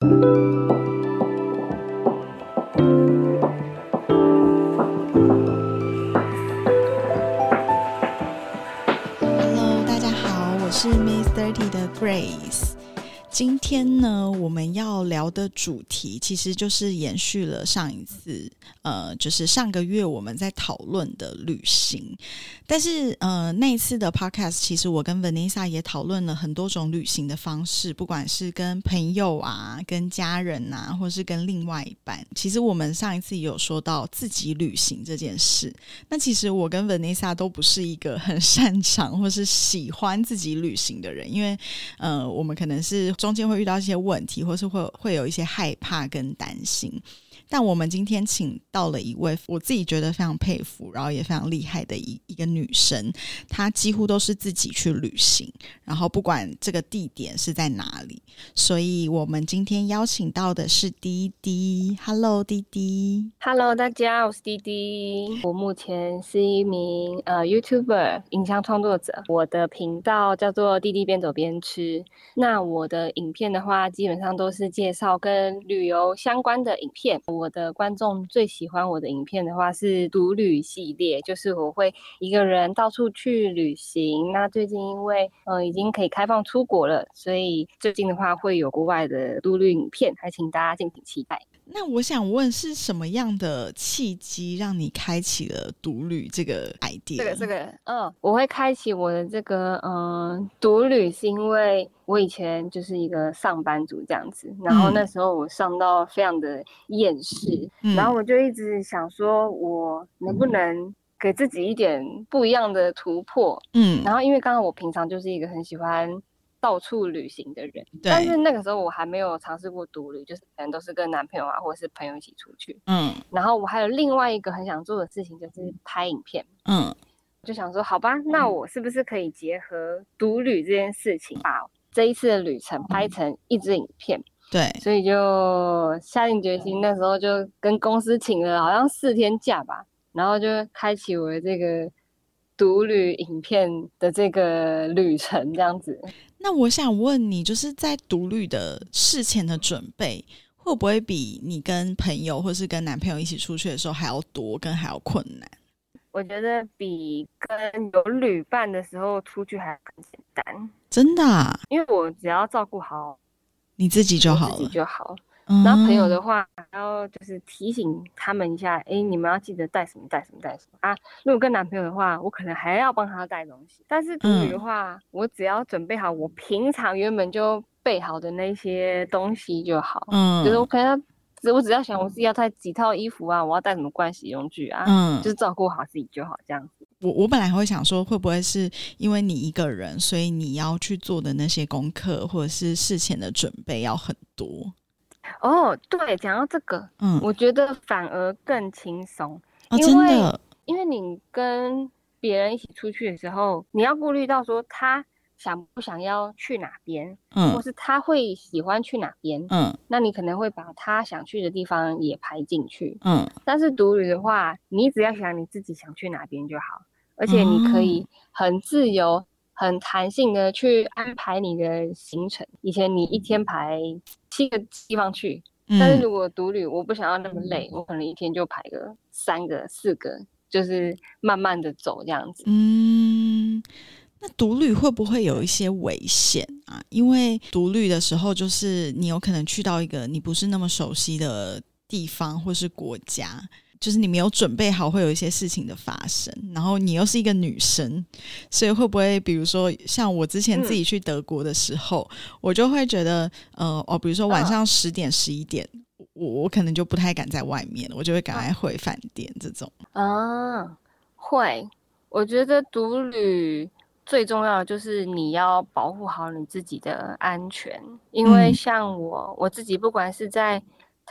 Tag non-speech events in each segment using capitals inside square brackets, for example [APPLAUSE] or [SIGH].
thank you. 的主题其实就是延续了上一次，呃，就是上个月我们在讨论的旅行。但是，呃，那一次的 podcast，其实我跟 Vanessa 也讨论了很多种旅行的方式，不管是跟朋友啊、跟家人啊，或是跟另外一半。其实我们上一次也有说到自己旅行这件事。那其实我跟 Vanessa 都不是一个很擅长或是喜欢自己旅行的人，因为，呃，我们可能是中间会遇到一些问题，或是会会有有一些害怕跟担心。但我们今天请到了一位我自己觉得非常佩服，然后也非常厉害的一一个女生，她几乎都是自己去旅行，然后不管这个地点是在哪里。所以我们今天邀请到的是滴滴，Hello，滴滴，Hello，大家，我是滴滴，我目前是一名呃 YouTuber 影像创作者，我的频道叫做滴滴边走边吃。那我的影片的话，基本上都是介绍跟旅游相关的影片。我的观众最喜欢我的影片的话是独旅系列，就是我会一个人到处去旅行。那最近因为呃已经可以开放出国了，所以最近的话会有国外的独旅影片，还请大家敬请期待。那我想问，是什么样的契机让你开启了独旅这个 idea？这个这个，嗯，我会开启我的这个嗯独旅，是因为我以前就是一个上班族这样子，然后那时候我上到非常的厌世，然后我就一直想说，我能不能给自己一点不一样的突破？嗯，然后因为刚刚我平常就是一个很喜欢。到处旅行的人，但是那个时候我还没有尝试过独旅，就是可能都是跟男朋友啊，或者是朋友一起出去。嗯，然后我还有另外一个很想做的事情，就是拍影片。嗯，就想说，好吧，那我是不是可以结合独旅这件事情，把这一次的旅程拍成一支影片？对，所以就下定决心，那时候就跟公司请了好像四天假吧，然后就开启我的这个独旅影片的这个旅程，这样子。那我想问你，就是在独旅的事前的准备，会不会比你跟朋友或是跟男朋友一起出去的时候还要多，跟还要困难？我觉得比跟有旅伴的时候出去还更简单。真的？因为我只要照顾好你自己就好了，自己就好。然后朋友的话，然后就是提醒他们一下，哎，你们要记得带什么带什么带什么啊。如果跟男朋友的话，我可能还要帮他带东西。但是独旅的话，我只要准备好我平常原本就备好的那些东西就好。嗯，就是我可能只我只要想我自己要带几套衣服啊，我要带什么盥洗用具啊，嗯，就是照顾好自己就好这样子。我我本来会想说，会不会是因为你一个人，所以你要去做的那些功课或者是事前的准备要很多。哦，对，讲到这个，嗯，我觉得反而更轻松，因为因为你跟别人一起出去的时候，你要顾虑到说他想不想要去哪边，嗯，或是他会喜欢去哪边，嗯，那你可能会把他想去的地方也排进去，嗯，但是独旅的话，你只要想你自己想去哪边就好，而且你可以很自由、很弹性的去安排你的行程。以前你一天排。七个地方去，但是如果独旅，我不想要那么累，我可能一天就排个三个、四个，就是慢慢的走这样子。嗯，那独旅会不会有一些危险啊？因为独旅的时候，就是你有可能去到一个你不是那么熟悉的地方或是国家。就是你没有准备好，会有一些事情的发生。然后你又是一个女生，所以会不会，比如说像我之前自己去德国的时候，我就会觉得，呃，哦，比如说晚上十点、十一点，我我可能就不太敢在外面，我就会赶快回饭店这种。啊，会。我觉得独旅最重要的就是你要保护好你自己的安全，因为像我我自己，不管是在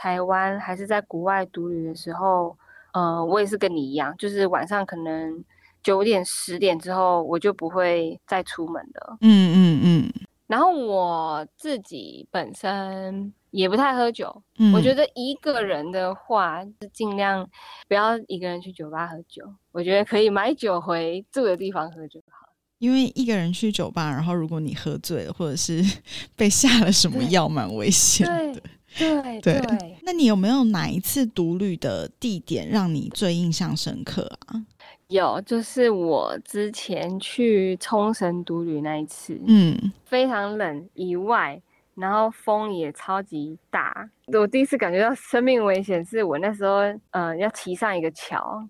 台湾还是在国外独旅的时候，呃，我也是跟你一样，就是晚上可能九点十点之后，我就不会再出门的。嗯嗯嗯。然后我自己本身也不太喝酒，我觉得一个人的话，是尽量不要一个人去酒吧喝酒。我觉得可以买酒回住的地方喝就好。因为一个人去酒吧，然后如果你喝醉了，或者是 [LAUGHS] 被下了什么药，蛮危险的。对对，那你有没有哪一次独旅的地点让你最印象深刻啊？有，就是我之前去冲绳独旅那一次，嗯，非常冷以外，然后风也超级大。我第一次感觉到生命危险，是我那时候，呃，要骑上一个桥。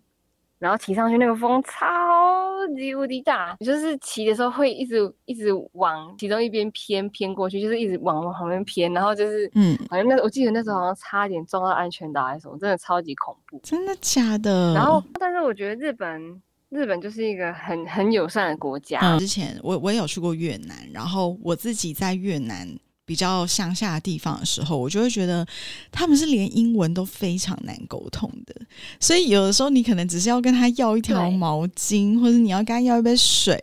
然后骑上去，那个风超级无敌大，就是骑的时候会一直一直往其中一边偏偏过去，就是一直往往旁边偏，然后就是嗯，好像那我记得那时候好像差点撞到安全岛还是什么，真的超级恐怖。真的假的？然后，但是我觉得日本日本就是一个很很友善的国家。之前我我也有去过越南，然后我自己在越南。比较乡下的地方的时候，我就会觉得他们是连英文都非常难沟通的，所以有的时候你可能只是要跟他要一条毛巾，或者你要跟他要一杯水，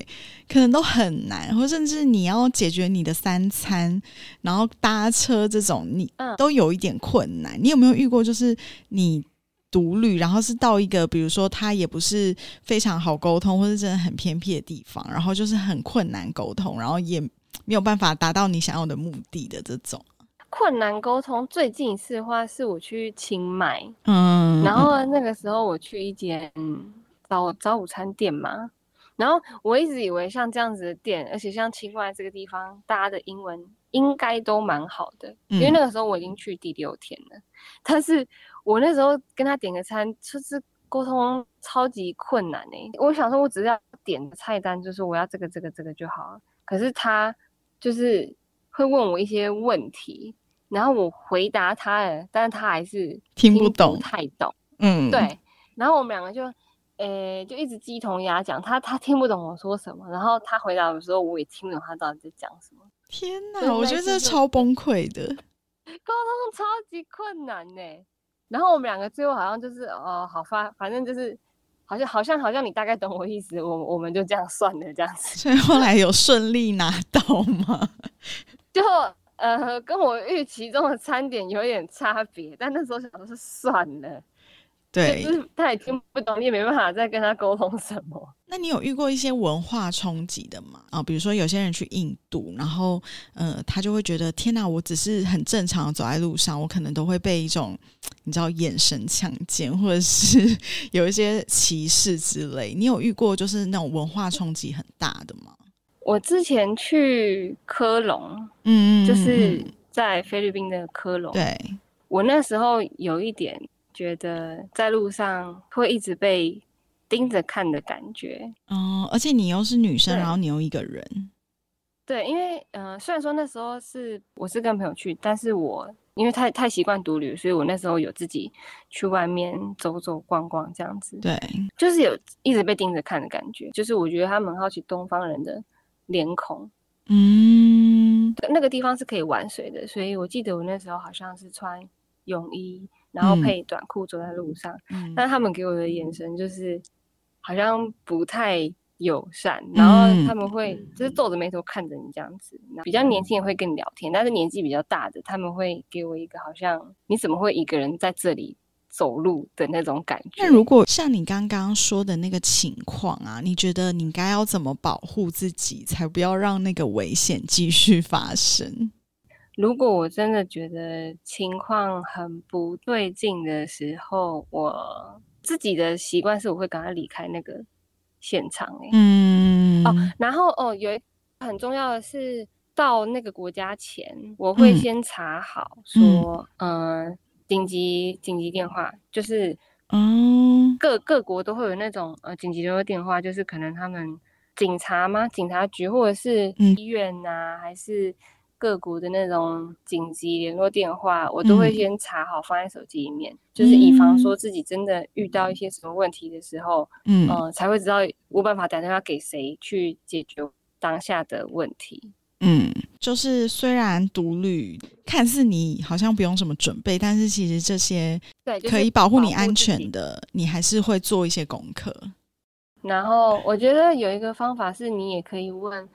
可能都很难，或甚至你要解决你的三餐，然后搭车这种，你都有一点困难。你有没有遇过，就是你独旅，然后是到一个比如说他也不是非常好沟通，或者真的很偏僻的地方，然后就是很困难沟通，然后也。没有办法达到你想要的目的的这种。困难沟通，最近一次的话是我去清迈，嗯，然后那个时候我去一间早早午餐店嘛，然后我一直以为像这样子的店，而且像清迈这个地方，大家的英文应该都蛮好的，因为那个时候我已经去第六天了，但是我那时候跟他点个餐，就是沟通超级困难哎，我想说我只是要点菜单，就是我要这个这个这个就好了，可是他。就是会问我一些问题，然后我回答他，但是他还是听不懂太懂，嗯，对。然后我们两个就，诶，就一直鸡同鸭讲，他他听不懂我说什么，然后他回答的时候，我也听不懂他到底在讲什么。天哪，我觉得这超崩溃的，[LAUGHS] 沟通超级困难呢。然后我们两个最后好像就是，哦，好发，反正就是。好像好像好像你大概懂我意思，我我们就这样算了这样子。所以后来有顺利拿到吗？[LAUGHS] 就呃，跟我预期中的餐点有点差别，但那时候想的是算了。对，就是他也听不懂，你也没办法再跟他沟通什么。那你有遇过一些文化冲击的吗？啊，比如说有些人去印度，然后呃，他就会觉得天哪，我只是很正常走在路上，我可能都会被一种你知道眼神强奸，或者是有一些歧视之类。你有遇过就是那种文化冲击很大的吗？我之前去科隆，嗯，就是在菲律宾的科隆。对，我那时候有一点。觉得在路上会一直被盯着看的感觉。嗯，而且你又是女生，然后你又一个人，对，因为嗯，虽然说那时候是我是跟朋友去，但是我因为太太习惯独旅，所以我那时候有自己去外面走走逛逛这样子，对，就是有一直被盯着看的感觉，就是我觉得他们好奇东方人的脸孔，嗯，那个地方是可以玩水的，所以我记得我那时候好像是穿泳衣。然后配短裤走在路上，但他们给我的眼神就是好像不太友善，然后他们会就是皱着眉头看着你这样子。比较年轻也会跟你聊天，但是年纪比较大的他们会给我一个好像你怎么会一个人在这里走路的那种感觉。那如果像你刚刚说的那个情况啊，你觉得你该要怎么保护自己，才不要让那个危险继续发生？如果我真的觉得情况很不对劲的时候，我自己的习惯是我会赶快离开那个现场。哎，嗯，哦，然后哦，有一很重要的是，到那个国家前，我会先查好，说，嗯，紧急紧急电话，就是，嗯，各各国都会有那种呃紧急联络电话，就是可能他们警察吗？警察局或者是医院呐，还是？各国的那种紧急联络电话，我都会先查好放在手机里面，就是以防说自己真的遇到一些什么问题的时候，嗯，才会知道有办法打电话给谁去解决当下的问题。嗯，就是虽然独旅看似你好像不用什么准备，但是其实这些对可以保护你安全的，你还是会做一些功课。然后我觉得有一个方法是，你也可以问。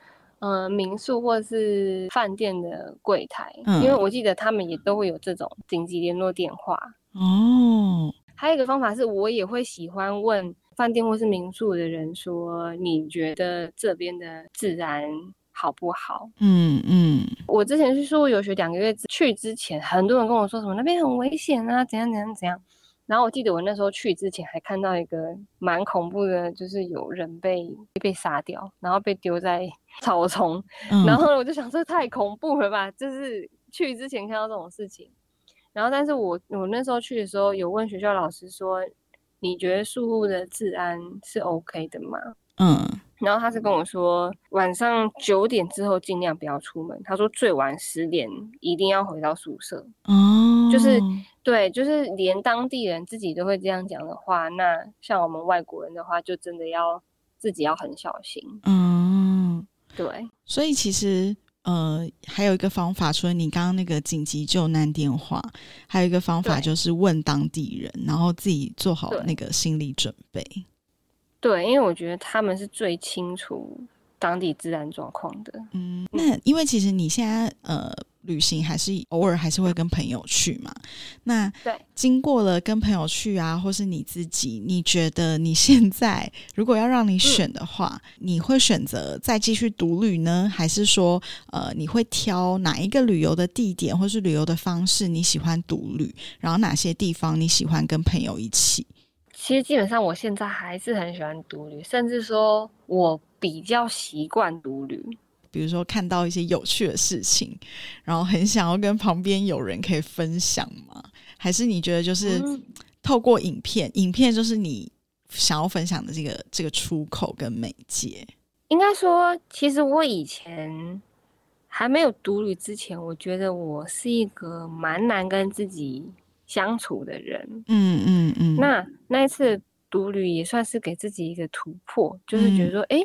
嗯，民宿或是饭店的柜台，嗯因为我记得他们也都会有这种紧急联络电话哦。还有一个方法是，我也会喜欢问饭店或是民宿的人说：“你觉得这边的自然好不好？嗯嗯。我之前去苏游学两个月去之前，很多人跟我说什么那边很危险啊，怎样怎样怎样。然后我记得我那时候去之前还看到一个蛮恐怖的，就是有人被被杀掉，然后被丢在草丛。[LAUGHS] 然后我就想，这太恐怖了吧？就是去之前看到这种事情。然后，但是我我那时候去的时候，有问学校老师说，你觉得树屋的治安是 OK 的吗？嗯。然后他是跟我说，晚上九点之后尽量不要出门。他说最晚十点一定要回到宿舍。哦。就是对，就是连当地人自己都会这样讲的话，那像我们外国人的话，就真的要自己要很小心。嗯。对。所以其实。呃，还有一个方法，除了你刚刚那个紧急救难电话，还有一个方法就是问当地人，然后自己做好那个心理准备。对，因为我觉得他们是最清楚当地自然状况的。嗯，那因为其实你现在呃。旅行还是偶尔还是会跟朋友去嘛？那对，经过了跟朋友去啊，或是你自己，你觉得你现在如果要让你选的话，你会选择再继续独旅呢，还是说呃，你会挑哪一个旅游的地点或是旅游的方式你喜欢独旅？然后哪些地方你喜欢跟朋友一起？其实基本上我现在还是很喜欢独旅，甚至说我比较习惯独旅。比如说看到一些有趣的事情，然后很想要跟旁边有人可以分享吗？还是你觉得就是透过影片，影片就是你想要分享的这个这个出口跟媒介？应该说，其实我以前还没有独旅之前，我觉得我是一个蛮难跟自己相处的人。嗯嗯嗯。那那一次独旅也算是给自己一个突破，就是觉得说，哎，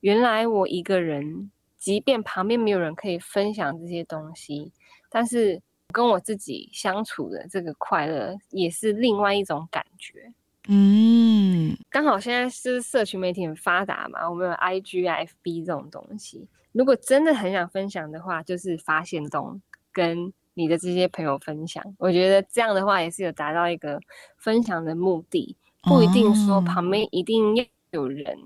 原来我一个人。即便旁边没有人可以分享这些东西，但是跟我自己相处的这个快乐也是另外一种感觉。嗯，刚好现在是社群媒体很发达嘛，我们有 IG、FB 这种东西。如果真的很想分享的话，就是发现中跟你的这些朋友分享。我觉得这样的话也是有达到一个分享的目的，不一定说旁边一定要有人。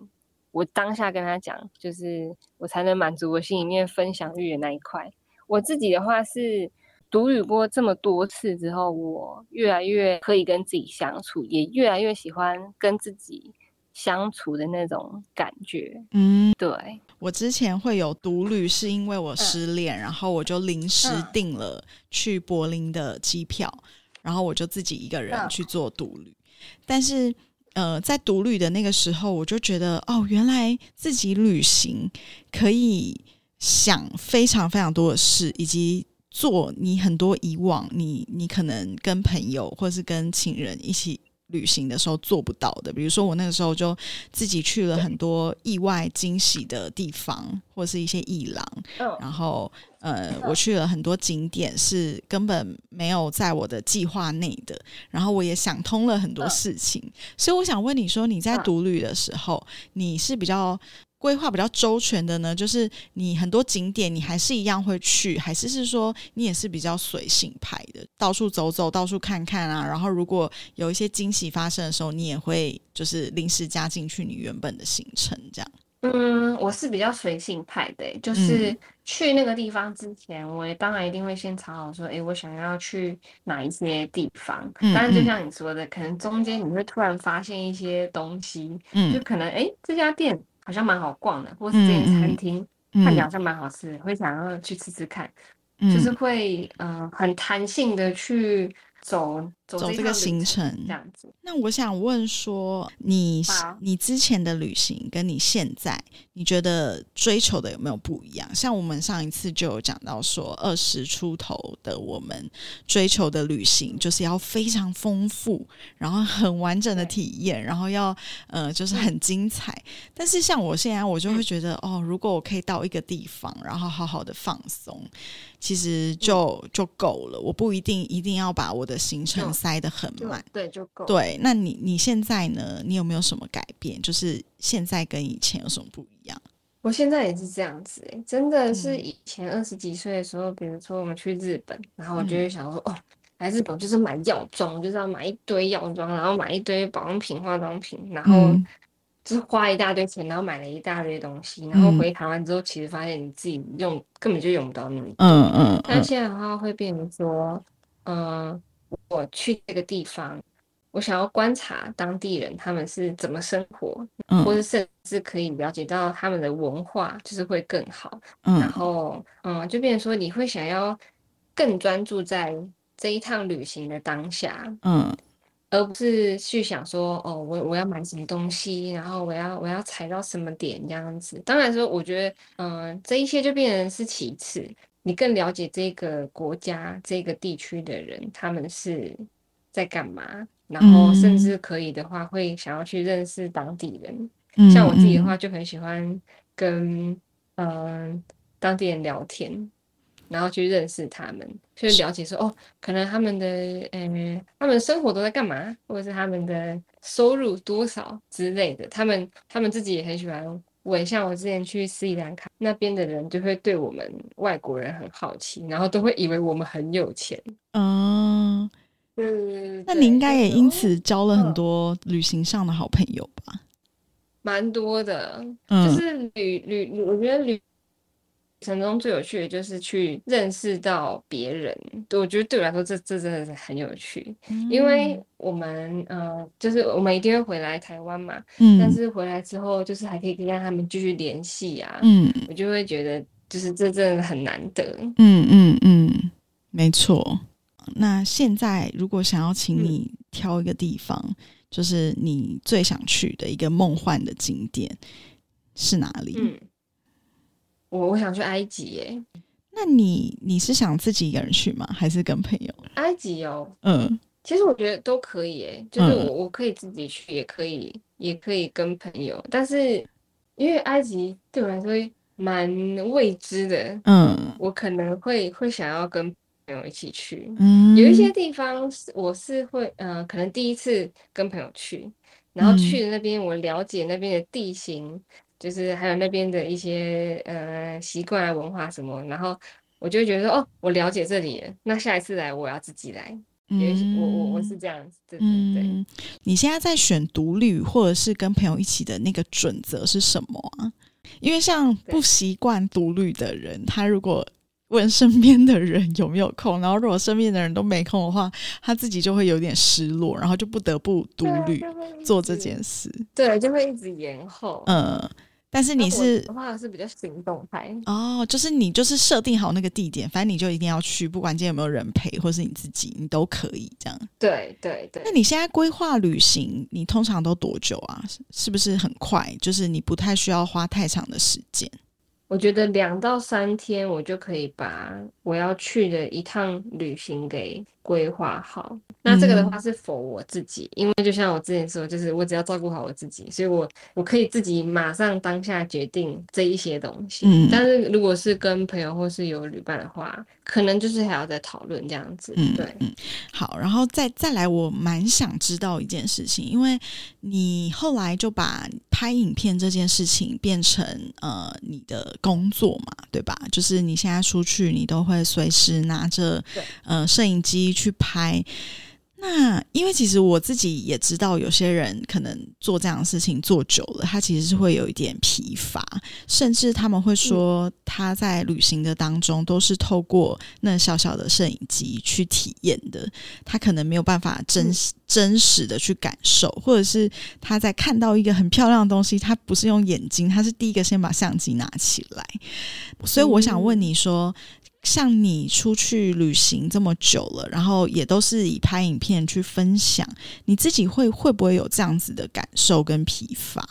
我当下跟他讲，就是我才能满足我心里面分享欲的那一块。我自己的话是独旅过这么多次之后，我越来越可以跟自己相处，也越来越喜欢跟自己相处的那种感觉。嗯，对。我之前会有独旅，是因为我失恋，然后我就临时订了去柏林的机票，然后我就自己一个人去做独旅，但是。呃，在独旅的那个时候，我就觉得哦，原来自己旅行可以想非常非常多的事，以及做你很多以往你你可能跟朋友或是跟情人一起旅行的时候做不到的。比如说，我那个时候就自己去了很多意外惊喜的地方，或是一些艺廊，然后。呃，我去了很多景点，是根本没有在我的计划内的。然后我也想通了很多事情，所以我想问你说，你在独旅的时候，你是比较规划比较周全的呢？就是你很多景点你还是一样会去，还是是说你也是比较随性派的，到处走走，到处看看啊？然后如果有一些惊喜发生的时候，你也会就是临时加进去你原本的行程这样。嗯，我是比较随性派的，就是去那个地方之前，我当然一定会先查好说，哎，我想要去哪一些地方。但是就像你说的，可能中间你会突然发现一些东西，嗯就可能哎，这家店好像蛮好逛的，或是这间餐厅看起来好像蛮好吃，会想要去吃吃看，就是会嗯很弹性的去。走走这个行程这样子，那我想问说，你你之前的旅行跟你现在，你觉得追求的有没有不一样？像我们上一次就有讲到说，二十出头的我们追求的旅行就是要非常丰富，然后很完整的体验，然后要呃就是很精彩。但是像我现在，我就会觉得哦，如果我可以到一个地方，然后好好的放松。其实就就够了，我不一定一定要把我的行程塞得很满，对，就够。对，那你你现在呢？你有没有什么改变？就是现在跟以前有什么不一样？我现在也是这样子，哎，真的是以前二十几岁的时候，比如说我们去日本，然后我就会想说，哦，来日本就是买药妆，就是要买一堆药妆，然后买一堆保养品、化妆品，然后就是花一大堆钱，然后买了一大堆东西，然后回台湾之后，其实发现你自己用根本就用不到那么多。嗯嗯。但现在的话会变成说，嗯，我去这个地方，我想要观察当地人他们是怎么生活，或者甚至可以了解到他们的文化，就是会更好。嗯。然后，嗯，就变成说你会想要更专注在这一趟旅行的当下。嗯。而不是去想说哦，我我要买什么东西，然后我要我要踩到什么点这样子。当然说，我觉得嗯，这一些就变成是其次。你更了解这个国家、这个地区的人，他们是在干嘛，然后甚至可以的话，会想要去认识当地人。像我自己的话，就很喜欢跟嗯当地人聊天。然后去认识他们，去了解说哦，可能他们的呃，他们生活都在干嘛，或者是他们的收入多少之类的。他们他们自己也很喜欢问，像我之前去斯里兰卡那边的人，就会对我们外国人很好奇，然后都会以为我们很有钱。嗯，嗯，那你应该也因此交了很多旅行上的好朋友吧？蛮多的，就是旅旅，我觉得旅。程中最有趣的就是去认识到别人，我觉得对我来说，这这真的是很有趣，因为我们呃，就是我们一定会回来台湾嘛，嗯，但是回来之后，就是还可以跟他们继续联系啊，嗯，我就会觉得就是这真的很难得，嗯嗯嗯，没错。那现在如果想要请你挑一个地方，就是你最想去的一个梦幻的景点是哪里？嗯。我我想去埃及耶，那你你是想自己一个人去吗？还是跟朋友？埃及哦，嗯，其实我觉得都可以耶，就是我我可以自己去，也可以也可以跟朋友，但是因为埃及对我来说蛮未知的，嗯，我可能会会想要跟朋友一起去，嗯，有一些。地方是我是会，嗯，可能第一次跟朋友去，然后去的那边我了解那边的地形。就是还有那边的一些呃习惯啊文化什么，然后我就会觉得说哦，我了解这里，那下一次来我要自己来。嗯，我我我是这样子，对对对。你现在在选独旅或者是跟朋友一起的那个准则是什么啊？因为像不习惯独旅的人，他如果问身边的人有没有空，然后如果身边的人都没空的话，他自己就会有点失落，然后就不得不独旅做这件事。对，就会一直延后。嗯。但是你是的话是比较行动派哦，就是你就是设定好那个地点，反正你就一定要去，不管今天有没有人陪，或是你自己，你都可以这样。对对对。那你现在规划旅行，你通常都多久啊？是不是很快？就是你不太需要花太长的时间。我觉得两到三天，我就可以把我要去的一趟旅行给规划好。那这个的话是否我自己，因为就像我之前说，就是我只要照顾好我自己，所以我我可以自己马上当下决定这一些东西。嗯，但是如果是跟朋友或是有旅伴的话，可能就是还要再讨论这样子。嗯，对，嗯，好，然后再再来，我蛮想知道一件事情，因为你后来就把拍影片这件事情变成呃你的工作嘛，对吧？就是你现在出去，你都会随时拿着呃摄影机去拍。那因为其实我自己也知道，有些人可能做这样的事情做久了，他其实是会有一点疲乏，甚至他们会说他在旅行的当中都是透过那小小的摄影机去体验的，他可能没有办法真真实的去感受，或者是他在看到一个很漂亮的东西，他不是用眼睛，他是第一个先把相机拿起来，所以我想问你说。像你出去旅行这么久了，然后也都是以拍影片去分享，你自己会会不会有这样子的感受跟疲乏？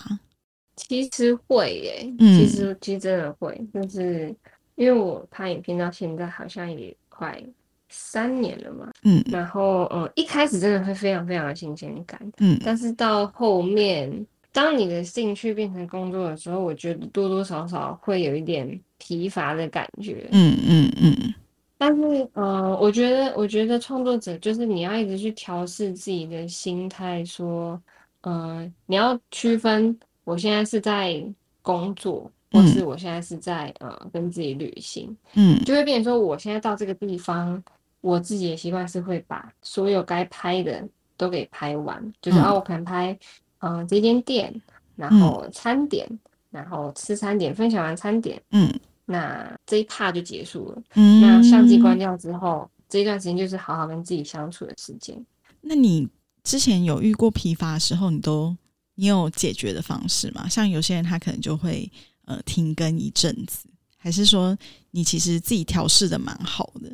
其实会耶，其实其实真的会，就是因为我拍影片到现在好像也快三年了嘛，嗯，然后嗯一开始真的会非常非常的新鲜感，嗯，但是到后面。当你的兴趣变成工作的时候，我觉得多多少少会有一点疲乏的感觉。嗯嗯嗯。但是，呃，我觉得，我觉得创作者就是你要一直去调试自己的心态，说，呃，你要区分我现在是在工作，或是我现在是在呃跟自己旅行。嗯。就会变成说，我现在到这个地方，我自己的习惯是会把所有该拍的都给拍完，就是啊，我可能拍。嗯，这间店，然后餐点，然后吃餐点，分享完餐点，嗯，那这一 part 就结束了。嗯，那相机关掉之后，这一段时间就是好好跟自己相处的时间。那你之前有遇过疲乏的时候，你都你有解决的方式吗？像有些人他可能就会呃停更一阵子，还是说你其实自己调试的蛮好的？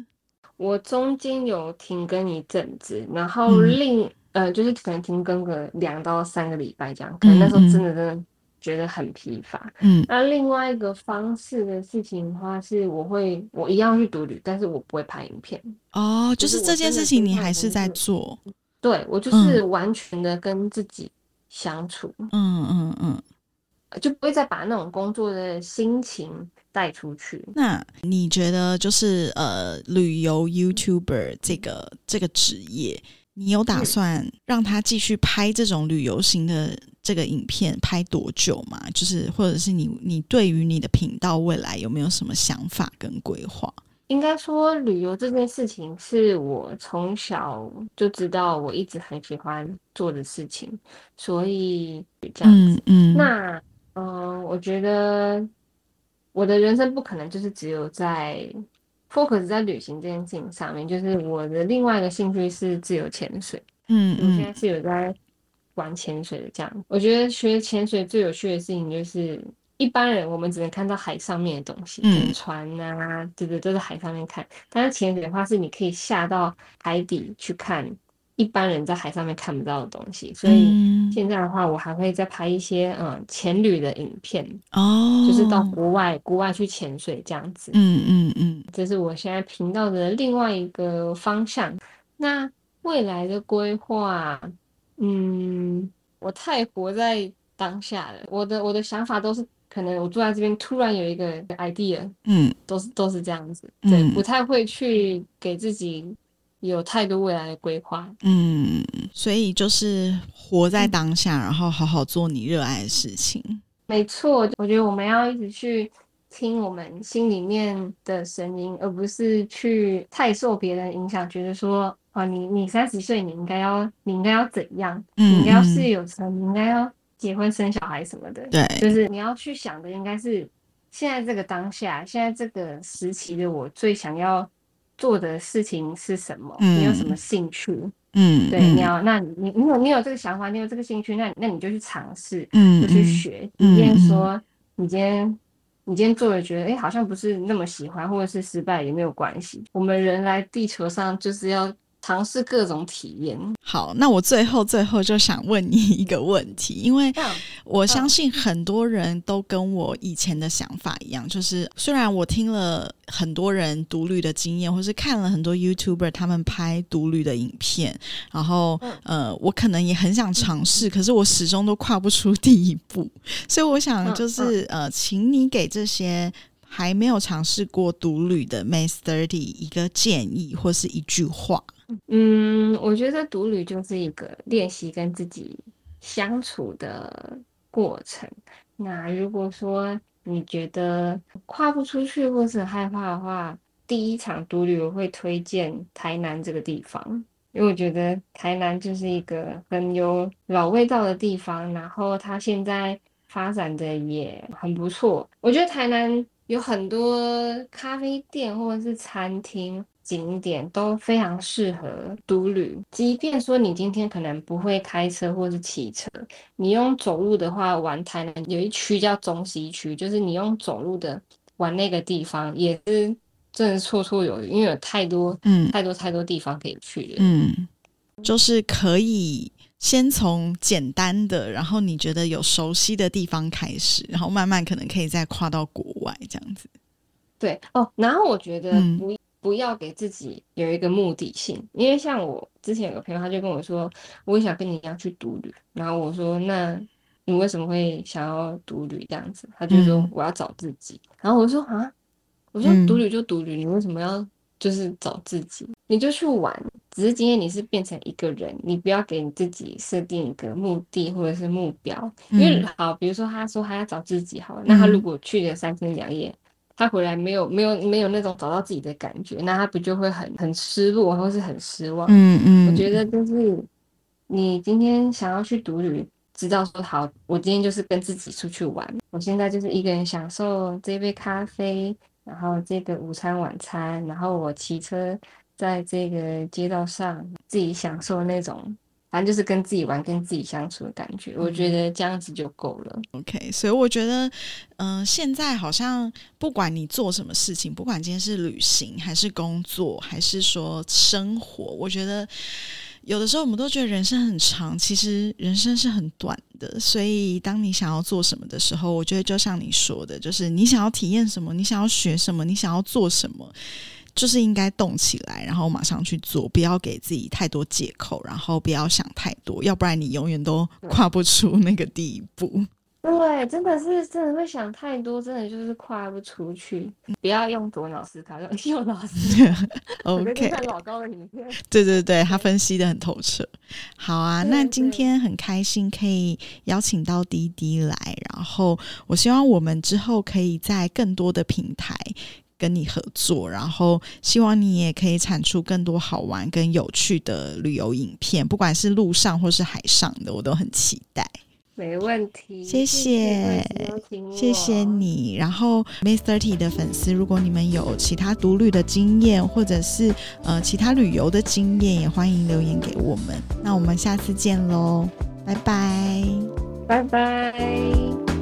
我中间有停更一阵子，然后另呃就是可能停更个两到三个礼拜这样，可能那时候真的真的觉得很疲乏。嗯，那另外一个方式的事情的话，是我会我一样去读旅，但是我不会拍影片。哦，就是这件事情你还是在做。对，我就是完全的跟自己相处，嗯嗯嗯，就不会再把那种工作的心情带出去。那你觉得，就是呃，旅游 YouTuber 这个这个职业，你有打算让他继续拍这种旅游型的这个影片拍多久吗？就是或者是你你对于你的频道未来有没有什么想法跟规划？应该说，旅游这件事情是我从小就知道，我一直很喜欢做的事情，所以这样子。嗯，那嗯，我觉得我的人生不可能就是只有在 focus 在旅行这件事情上面。就是我的另外一个兴趣是自由潜水。嗯嗯，我现在是有在玩潜水的。这样，我觉得学潜水最有趣的事情就是。一般人我们只能看到海上面的东西，嗯，船啊，对对，都在海上面看。但是潜水的话，是你可以下到海底去看一般人在海上面看不到的东西。所以现在的话，我还会再拍一些嗯潜旅的影片哦，就是到国外国外去潜水这样子。嗯嗯嗯，这是我现在频道的另外一个方向。那未来的规划，嗯，我太活在当下了，我的我的想法都是。可能我坐在这边，突然有一个 idea，嗯，都是都是这样子，对，不太会去给自己有太多未来的规划，嗯，所以就是活在当下，然后好好做你热爱的事情。没错，我觉得我们要一直去听我们心里面的声音，而不是去太受别人影响，觉得说啊，你你三十岁，你应该要你应该要怎样，你应该要事业有成，你应该要。结婚生小孩什么的，对，就是你要去想的，应该是现在这个当下，现在这个时期的我最想要做的事情是什么？你有什么兴趣？嗯，对，你要，那你你有你有这个想法，你有这个兴趣，那那你就去尝试，嗯，就去学。即便说你今天你今天做了，觉得哎，好像不是那么喜欢，或者是失败也没有关系。我们人来地球上就是要。尝试各种体验。好，那我最后最后就想问你一个问题，因为我相信很多人都跟我以前的想法一样，就是虽然我听了很多人独旅的经验，或是看了很多 YouTuber 他们拍独旅的影片，然后呃，我可能也很想尝试，可是我始终都跨不出第一步。所以我想就是呃，请你给这些还没有尝试过独旅的 May Thirty 一个建议或是一句话。嗯，我觉得独旅就是一个练习跟自己相处的过程。那如果说你觉得跨不出去或是害怕的话，第一场独旅我会推荐台南这个地方，因为我觉得台南就是一个很有老味道的地方，然后它现在发展的也很不错。我觉得台南有很多咖啡店或者是餐厅。景点都非常适合独旅，即便说你今天可能不会开车或是骑车，你用走路的话，玩台南有一区叫中西区，就是你用走路的玩那个地方也是真的绰绰有余，因为有太多嗯。太多太多地方可以去了，嗯，就是可以先从简单的，然后你觉得有熟悉的地方开始，然后慢慢可能可以再跨到国外这样子。对哦，然后我觉得不。不要给自己有一个目的性，因为像我之前有个朋友，他就跟我说，我也想跟你一样去独旅。然后我说，那你为什么会想要独旅这样子？他就说我要找自己。然后我说啊，我说独旅就独旅，你为什么要就是找自己？你就去玩，只是今天你是变成一个人，你不要给你自己设定一个目的或者是目标。因为好，比如说他说他要找自己，好了，那他如果去了三天两夜。他回来没有没有没有那种找到自己的感觉，那他不就会很很失落，或是很失望？嗯嗯，我觉得就是你今天想要去独旅，知道说好，我今天就是跟自己出去玩，我现在就是一个人享受这杯咖啡，然后这个午餐晚餐，然后我骑车在这个街道上自己享受那种。反正就是跟自己玩、跟自己相处的感觉，我觉得这样子就够了。OK，所以我觉得，嗯，现在好像不管你做什么事情，不管今天是旅行还是工作，还是说生活，我觉得有的时候我们都觉得人生很长，其实人生是很短的。所以当你想要做什么的时候，我觉得就像你说的，就是你想要体验什么，你想要学什么，你想要做什么。就是应该动起来，然后马上去做，不要给自己太多借口，然后不要想太多，要不然你永远都跨不出那个第一步。对，真的是真的会想太多，真的就是跨不出去。不要用左脑思考，用右脑思考。[LAUGHS] OK。[LAUGHS] 看老高的影片。对对对，他分析的很透彻。好啊，那今天很开心可以邀请到滴滴来，然后我希望我们之后可以在更多的平台。跟你合作，然后希望你也可以产出更多好玩跟有趣的旅游影片，不管是路上或是海上的，我都很期待。没问题，谢谢，谢谢你。然后，Miss Thirty 的粉丝，如果你们有其他独旅的经验，或者是呃其他旅游的经验，也欢迎留言给我们。那我们下次见喽，拜拜，拜拜。